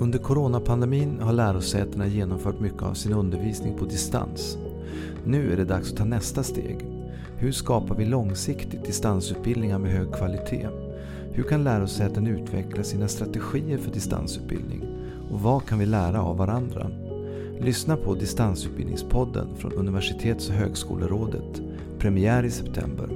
Under coronapandemin har lärosätena genomfört mycket av sin undervisning på distans. Nu är det dags att ta nästa steg. Hur skapar vi långsiktigt distansutbildningar med hög kvalitet? Hur kan lärosäten utveckla sina strategier för distansutbildning? Och vad kan vi lära av varandra? Lyssna på Distansutbildningspodden från Universitets och högskolerådet. Premiär i september.